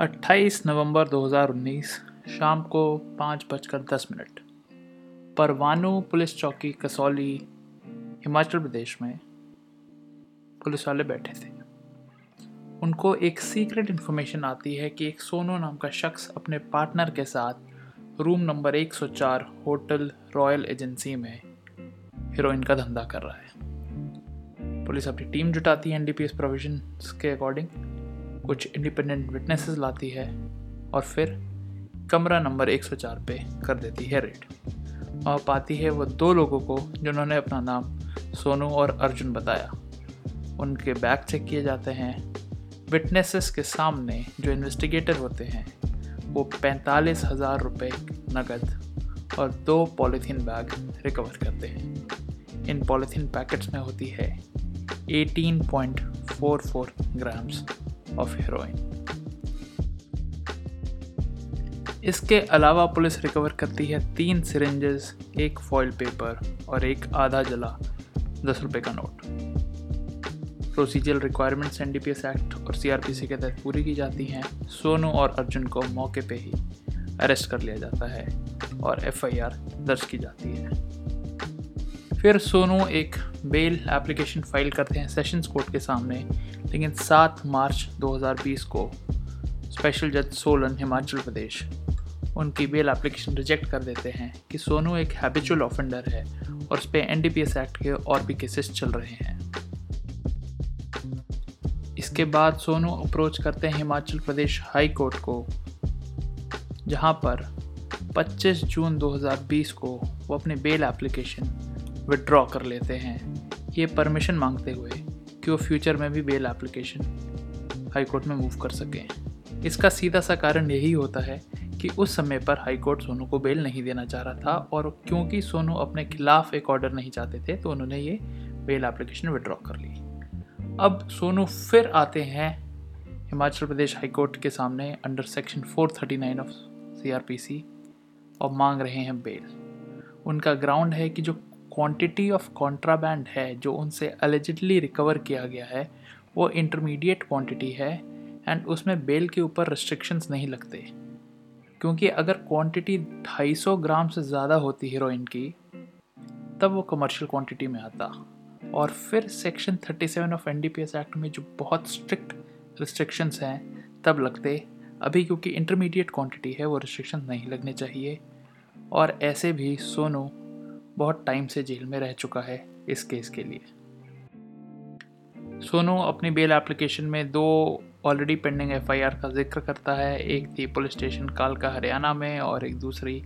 28 नवंबर 2019 शाम को पाँच बजकर दस मिनट, परवानू पुलिस चौकी कसौली, हिमाचल प्रदेश में पुलिस वाले बैठे थे। उनको एक सीक्रेट इन्फॉर्मेशन आती है कि एक सोनू नाम का शख्स अपने पार्टनर के साथ room number 104 hotel royal agency में हीरोइन का धंधा कर रहा है। पुलिस अपनी टीम जुटाती है एनडीपीएस प्रोविज़न के अकॉर्डिंग। कुछ इंडिपेंडेंट विटनेसेस लाती है और फिर कमरा नंबर 104 पे कर देती है रेड और पाती है वो दो लोगों को जिन्होंने अपना नाम सोनू और अर्जुन बताया। उनके बैग चेक किए जाते हैं। विटनेसेस के सामने जो इन्वेस्टिगेटर होते हैं, वो पैंतालीस हज़ार रुपये नकद और दो पॉलीथीन बैग रिकवर करते हैं। इन पॉलीथीन पैकेट्स में होती है 18.44 ग्राम्स ऑफ़ हेरोइन इसके अलावा पुलिस रिकवर करती है तीन सिरेंजेस एक फॉइल पेपर और एक आधा जला दस रुपए का note procedural requirements N act और सीआरपीसी के तहत पूरी की जाती हैं। सोनू और अर्जुन को मौके पे ही अरेस्ट कर लिया जाता है और एफआईआर दर्ज की जाती है। फिर सोनू एक बेल एप्लीकेशन फ़ाइल करते हैं सेशंस कोर्ट के सामने। लेकिन 7 मार्च 2020 को स्पेशल जज सोलन हिमाचल प्रदेश उनकी बेल एप्लीकेशन रिजेक्ट कर देते हैं कि सोनू एक हैबिचुअल ऑफेंडर है और उस पर एन एक्ट के और भी केसेस चल रहे हैं। इसके बाद सोनू अप्रोच करते हैं हिमाचल प्रदेश हाई कोर्ट को, जहाँ पर 25 जून 2020 को वो अपनी बेल एप्लीकेशन विड्रॉ कर लेते हैं। ये परमिशन मांगते हुए कि वो फ्यूचर में भी बेल एप्लीकेशन हाई कोर्ट में मूव कर सकें। इसका सीधा सा कारण यही होता है कि उस समय पर हाई कोर्ट सोनू को बेल नहीं देना चाह रहा था और क्योंकि सोनू अपने खिलाफ एक ऑर्डर नहीं चाहते थे तो उन्होंने ये बेल एप्लीकेशन विड्रॉ कर ली। अब सोनू फिर आते हैं हिमाचल प्रदेश हाई कोर्ट के सामने अंडर सेक्शन 439 ऑफ़ सीआरपीसी और मांग रहे हैं बेल उनका ग्राउंड है कि जो क्वांटिटी ऑफ़ कॉन्ट्राबैंड है जो उनसे अलेजिडली रिकवर किया गया है, वो इंटरमीडिएट क्वांटिटी है एंड उसमें बेल के ऊपर रिस्ट्रिक्शंस नहीं लगते। क्योंकि अगर क्वांटिटी 250 ग्राम से ज़्यादा होती हीरोइन की, तब वो कमर्शियल क्वांटिटी में आता। और फिर सेक्शन 37 ऑफ़ एनडीपीएस एक्ट में जो बहुत स्ट्रिक्ट रिस्ट्रिक्शंस हैं, तब लगते। अभी क्योंकि इंटरमीडिएट क्वांटिटी है, वो रिस्ट्रिक्शन नहीं लगने चाहिए। और ऐसे भी, सोनू बहुत टाइम से जेल में रह चुका है इस केस के लिए। सोनू अपनी बेल एप्लीकेशन में दो ऑलरेडी पेंडिंग एफआईआर का ज़िक्र करता है, एक थी पुलिस स्टेशन कालका, हरियाणा में और एक दूसरी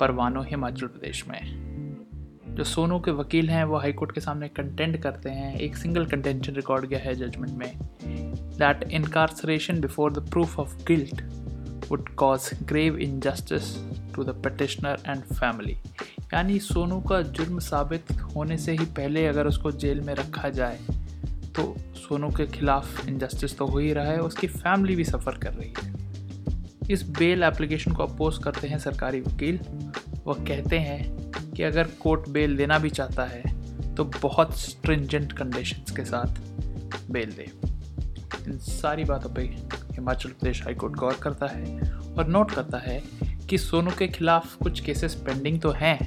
परवानो, हिमाचल प्रदेश में। जो सोनू के वकील हैं, वो हाईकोर्ट के सामने कंटेंट करते हैं। एक सिंगल कंटेंशन रिकॉर्ड गया है जजमेंट में that incarceration before the proof of guilt would cause grave injustice to the petitioner and family यानी सोनू का जुर्म साबित होने से ही पहले अगर उसको जेल में रखा जाए तो सोनू के खिलाफ इनजस्टिस तो हो ही रहा है, उसकी फैमिली भी सफ़र कर रही है। इस बेल एप्लीकेशन को अपोज करते हैं सरकारी वकील। वह कहते हैं कि अगर कोर्ट बेल देना भी चाहता है तो बहुत स्ट्रिंजेंट कंडीशंस के साथ बेल दे। इन सारी बातों पे हिमाचल प्रदेश हाईकोर्ट गौर करता है और नोट करता है कि सोनू के खिलाफ कुछ केसेस पेंडिंग तो हैं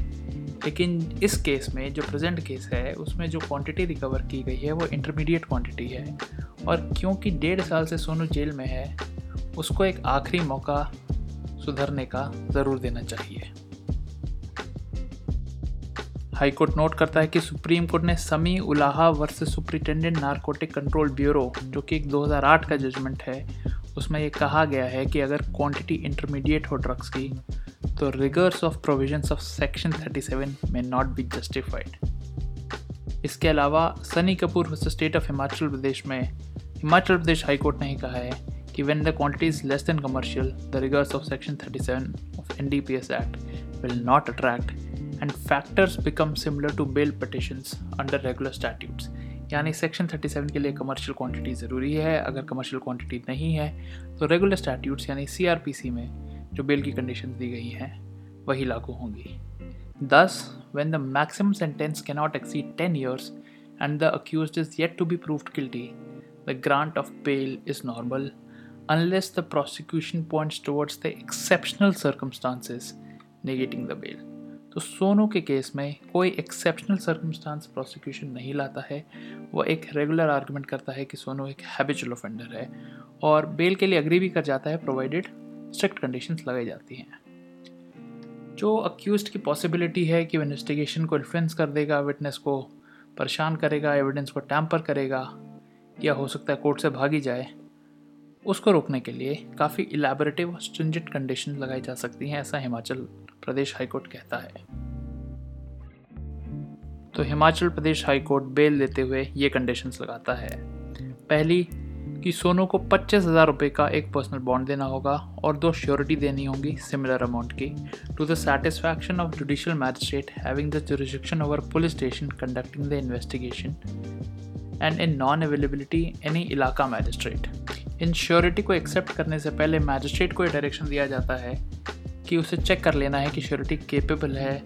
लेकिन इस केस में जो प्रेजेंट केस है, उसमें जो क्वांटिटी रिकवर की गई है, वो इंटरमीडिएट क्वांटिटी है। और क्योंकि डेढ़ साल से सोनू जेल में है, उसको एक आखिरी मौका सुधरने का ज़रूर देना चाहिए। हाईकोर्ट नोट करता है कि सुप्रीम कोर्ट ने Sami Ullah versus superintendent narcotic control bureau, जो कि एक 2008 का जजमेंट है, उसमें ये कहा गया है कि अगर क्वांटिटी इंटरमीडिएट हो ड्रग्स की तो rigours of provision of section thirty seven में नॉट बी जस्टिफाइड इसके अलावा, Sunny Kapoor versus state of Himachal Pradesh में हिमाचल प्रदेश हाई कोर्ट ने ही कहा है कि when the quantity is less than commercial the rigours of section 37 of S act will not attract and factors become similar to bail petitions under regular statutes यानी section 37 के लिए commercial quantity ज़रूरी है, अगर कमर्शियल क्वान्टिटी नहीं है तो regular statutes यानी सी आर पी सी में जो बेल की कंडीशन दी गई हैं, वही लागू होंगी। Thus when the maximum sentence can not exceed ten years and the accused is yet to be proved guilty the grant of bail is normal unless the prosecution point towards the exceptional circumstances negating the bail तो सोनू के case में कोई exceptional circumstance prosecution नहीं लाता है। वो एक regular argument करता है कि सोनू एक हैबिचुअल ऑफेंडर है और बेल के लिए अग्री भी कर जाता है प्रोवाइडेड स्ट्रिक्ट कंडीशंस लगाई जाती हैं। जो अक्यूज की पॉसिबिलिटी है कि वो इन्वेस्टिगेशन को इन्फ्लुएंस कर देगा विटनेस को परेशान करेगा एविडेंस को टैम्पर करेगा, या हो सकता है कोर्ट से भागी जाए, उसको रोकने के लिए काफ़ी इलेबोरेटिव और स्ट्रिंजेंट कंडीशन लगाई जा सकती हैं, ऐसा हिमाचल प्रदेश हाईकोर्ट कहता है। तो हिमाचल प्रदेश हाईकोर्ट बेल देते हुए ये कंडीशंस लगाता है। पहली कि सोनू को पच्चीस हज़ार रुपये का एक पर्सनल बॉन्ड देना होगा और दो श्योरिटी देनी होगी सिमिलर अमाउंट की to the satisfaction of judicial magistrate having the jurisdiction over police station conducting the investigation and in non availability any इलाका मैजिस्ट्रेट इन श्योरिटी को एक्सेप्ट करने से पहले मैजिस्ट्रेट को यह डायरेक्शन दिया जाता है कि उसे चेक कर लेना है कि श्योरिटी केपेबल है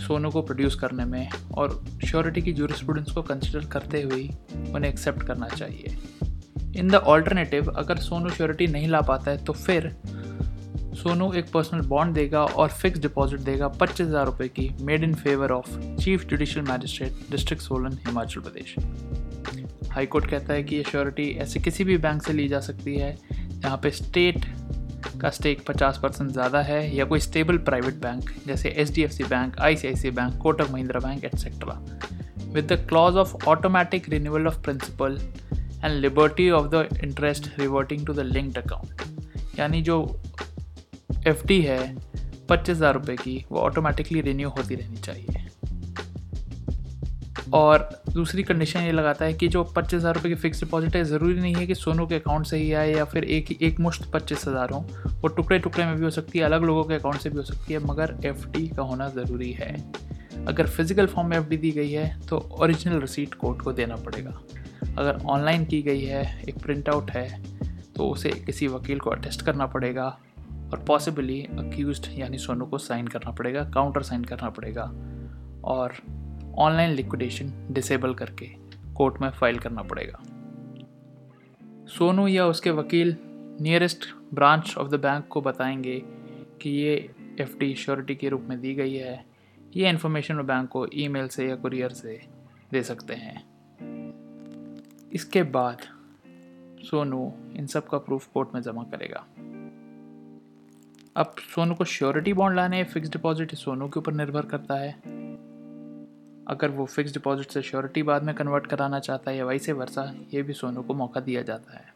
सोनू को प्रोड्यूस करने में, और श्योरिटी की जूरिस्प्रूडेंस को कंसिडर करते हुए उन्हें एक्सेप्ट करना चाहिए। इन द ऑल्टरनेटिव अगर सोनू श्योरिटी नहीं ला पाता है तो फिर सोनू एक पर्सनल बॉन्ड देगा और फिक्स डिपॉजिट देगा पच्चीस हज़ार रुपये की made in favour of chief judicial magistrate district Solan, Himachal Pradesh. High court कहता है कि ये श्योरिटी ऐसे किसी भी बैंक से ली जा सकती है, जहाँ पे स्टेट का स्टेक 50 परसेंट ज़्यादा है, या कोई स्टेबल प्राइवेट बैंक जैसे H D F C bank I C I C bank Kotak Mahindra bank etcetera with the clause of automatic renewal of principal and liberty of the interest reverting to the linked account यानी जो F है, पच्चीस हज़ार रुपये की, वो automatically renew होती रहनी चाहिए। और दूसरी कंडीशन ये लगाता है कि जो पच्चीस हज़ार रुपये की फिक्स डिपॉजिट है, ज़रूरी नहीं है कि सोनू के अकाउंट से ही आए या फिर एक ही, एक मुश्त पच्चीस हज़ार हो। वो टुकड़े टुकड़े में भी हो सकती है, अलग लोगों के अकाउंट से भी हो सकती है, मगर एफ़ का होना ज़रूरी है। अगर फ़िज़िकल फॉर्म में एफ़ दी गई है तो ओरिजिनल रिसीट कोर्ट को देना पड़ेगा। अगर ऑनलाइन की गई है, एक प्रिंट आउट है तो उसे किसी वकील को अटेस्ट करना पड़ेगा और पॉसिबली अक्यूज यानी सोनू को साइन करना पड़ेगा काउंटर साइन करना पड़ेगा और ऑनलाइन लिक्विडेशन डिसेबल करके कोर्ट में फ़ाइल करना पड़ेगा। सोनू या उसके वकील nearest branch of the bank को बताएँगे कि ये एफ़ डी श्योरिटी के रूप में दी गई है। ये इन्फॉर्मेशन वो बैंक को ईमेल से या कुरियर से दे सकते हैं। इसके बाद सोनू इन सब का प्रूफ कोर्ट में जमा करेगा। अब सोनू को श्योरिटी बॉन्ड लाने फिक्स डिपॉजिट सोनू के ऊपर निर्भर करता है। अगर वो फिक्स डिपॉजिट से श्योरिटी बाद में कन्वर्ट कराना चाहता है या वैसे वर्षा ये भी सोनू को मौका दिया जाता है।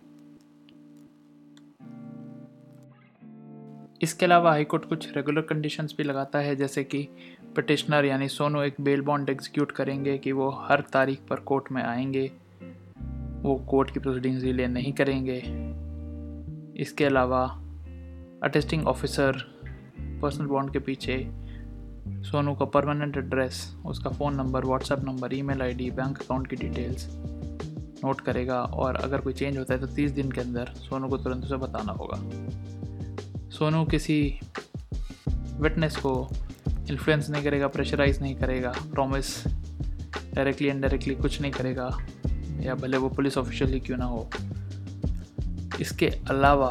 इसके अलावा हाईकोर्ट कुछ रेगुलर कंडीशंस भी लगाता है, जैसे कि पटिशनर यानी सोनू एक बेल बॉन्ड एग्जीक्यूट करेंगे कि वो हर तारीख पर कोर्ट में आएँगे। वो कोर्ट की प्रोसीडिंग्स डिले नहीं करेंगे। इसके अलावा अटेस्टिंग ऑफिसर पर्सनल बॉन्ड के पीछे, सोनू का परमानेंट एड्रेस उसका phone number WhatsApp number email ID bank account की डिटेल्स नोट करेगा और अगर कोई चेंज होता है तो तीस दिन के अंदर सोनू को तुरंत उसे बताना होगा। सोनू किसी विटनेस को इन्फ्लुएंस नहीं करेगा प्रेशराइज नहीं करेगा प्रॉमिस डायरेक्टली इनडायरेक्टली कुछ नहीं करेगा। या भले वो पुलिस ऑफिशियल ही क्यों ना हो। इसके अलावा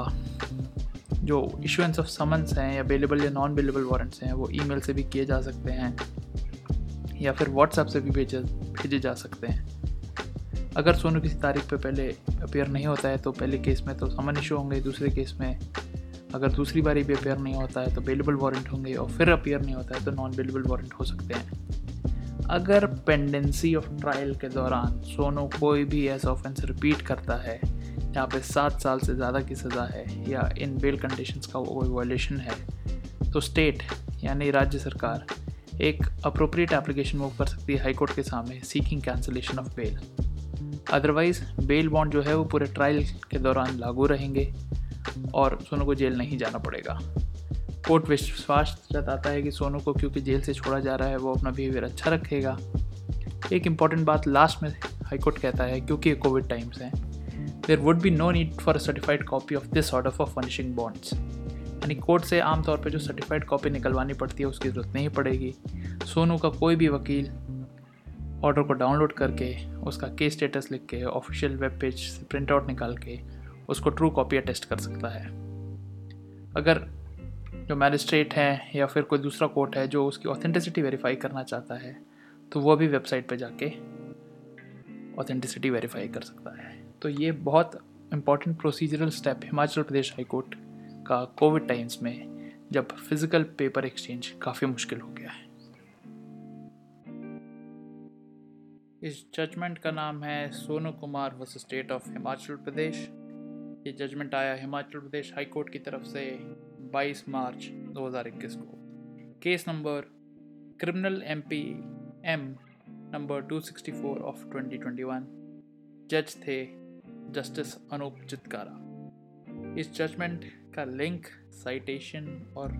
जो इशुएंस ऑफ़ समन्स हैं या अवेलेबल या नॉन अवेलेबल वारंट्स हैं, वो ईमेल से भी किए जा सकते हैं या फिर व्हाट्सएप से भी भेजे भेजे जा सकते हैं। अगर सोनू किसी तारीख पे पहले अपेयर नहीं होता है तो पहले केस में तो समन इशू होंगे, दूसरे केस में अगर दूसरी बारी भी अपेयर नहीं होता है तो अवेलेबल वारंट होंगे और फिर अपेयर नहीं होता है तो नॉन अवेलेबल वारंट हो सकते हैं। अगर पेंडेंसी ऑफ़ ट्रायल के दौरान सोनू कोई भी ऐसा ऑफेंस रिपीट करता है, जहाँ पे सात साल से ज़्यादा की सज़ा है या इन बेल कंडीशंस का कोई वायलेशन है तो स्टेट यानी राज्य सरकार, एक अप्रोप्रिएट एप्लीकेशन मूव कर सकती है हाईकोर्ट के सामने seeking cancellation of bail otherwise bail bond जो है वो पूरे ट्रायल के दौरान लागू रहेंगे और सोनू को जेल नहीं जाना पड़ेगा। कोर्ट विश्वास जताता है कि सोनू को क्योंकि जेल से छोड़ा जा रहा है, वो अपना बिहेवियर अच्छा रखेगा। एक इंपॉर्टेंट बात लास्ट में हाईकोर्ट कहता है, क्योंकि कोविड टाइम्स हैं there would be no need for a certified copy of this order for furnishing bonds यानी कोर्ट से आमतौर पर जो सर्टिफाइड कॉपी निकलवानी पड़ती है, उसकी ज़रूरत नहीं पड़ेगी। सोनू का कोई भी वकील ऑर्डर को डाउनलोड करके, उसका केस स्टेटस लिख के ऑफिशियल वेब पेज से प्रिंट आउट निकाल के, उसको ट्रू कॉपी अटेस्ट कर सकता है। अगर जो मैजिस्ट्रेट हैं या फिर कोई दूसरा कोर्ट है जो उसकी ऑथेंटिसिटी वेरीफाई करना चाहता है तो वो भी वेबसाइट पे जाके ऑथेंटिसिटी वेरीफाई कर सकता है। तो ये बहुत important procedural step Himachal Pradesh high court का कोविड टाइम्स में जब फ़िज़िकल पेपर एक्सचेंज काफ़ी मुश्किल हो गया है। इस जजमेंट का नाम है Sonu Kumar versus state of Himachal Pradesh. ये जजमेंट आया हिमाचल प्रदेश हाई कोर्ट की तरफ़ से। 22 मार्च 2021 को। Case number criminal M P M number 264 of 2021 जज थे जस्टिस अनूप चितकारा इस जजमेंट का लिंक साइटेशन और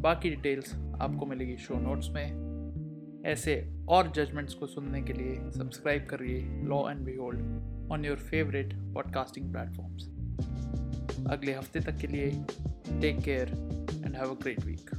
बाकी डिटेल्स आपको मिलेगी शो नोट्स में। ऐसे और जजमेंट्स को सुनने के लिए सब्सक्राइब करिए law and behold on your favourite podcasting platforms अगले हफ़्ते तक के लिए take care and have a great week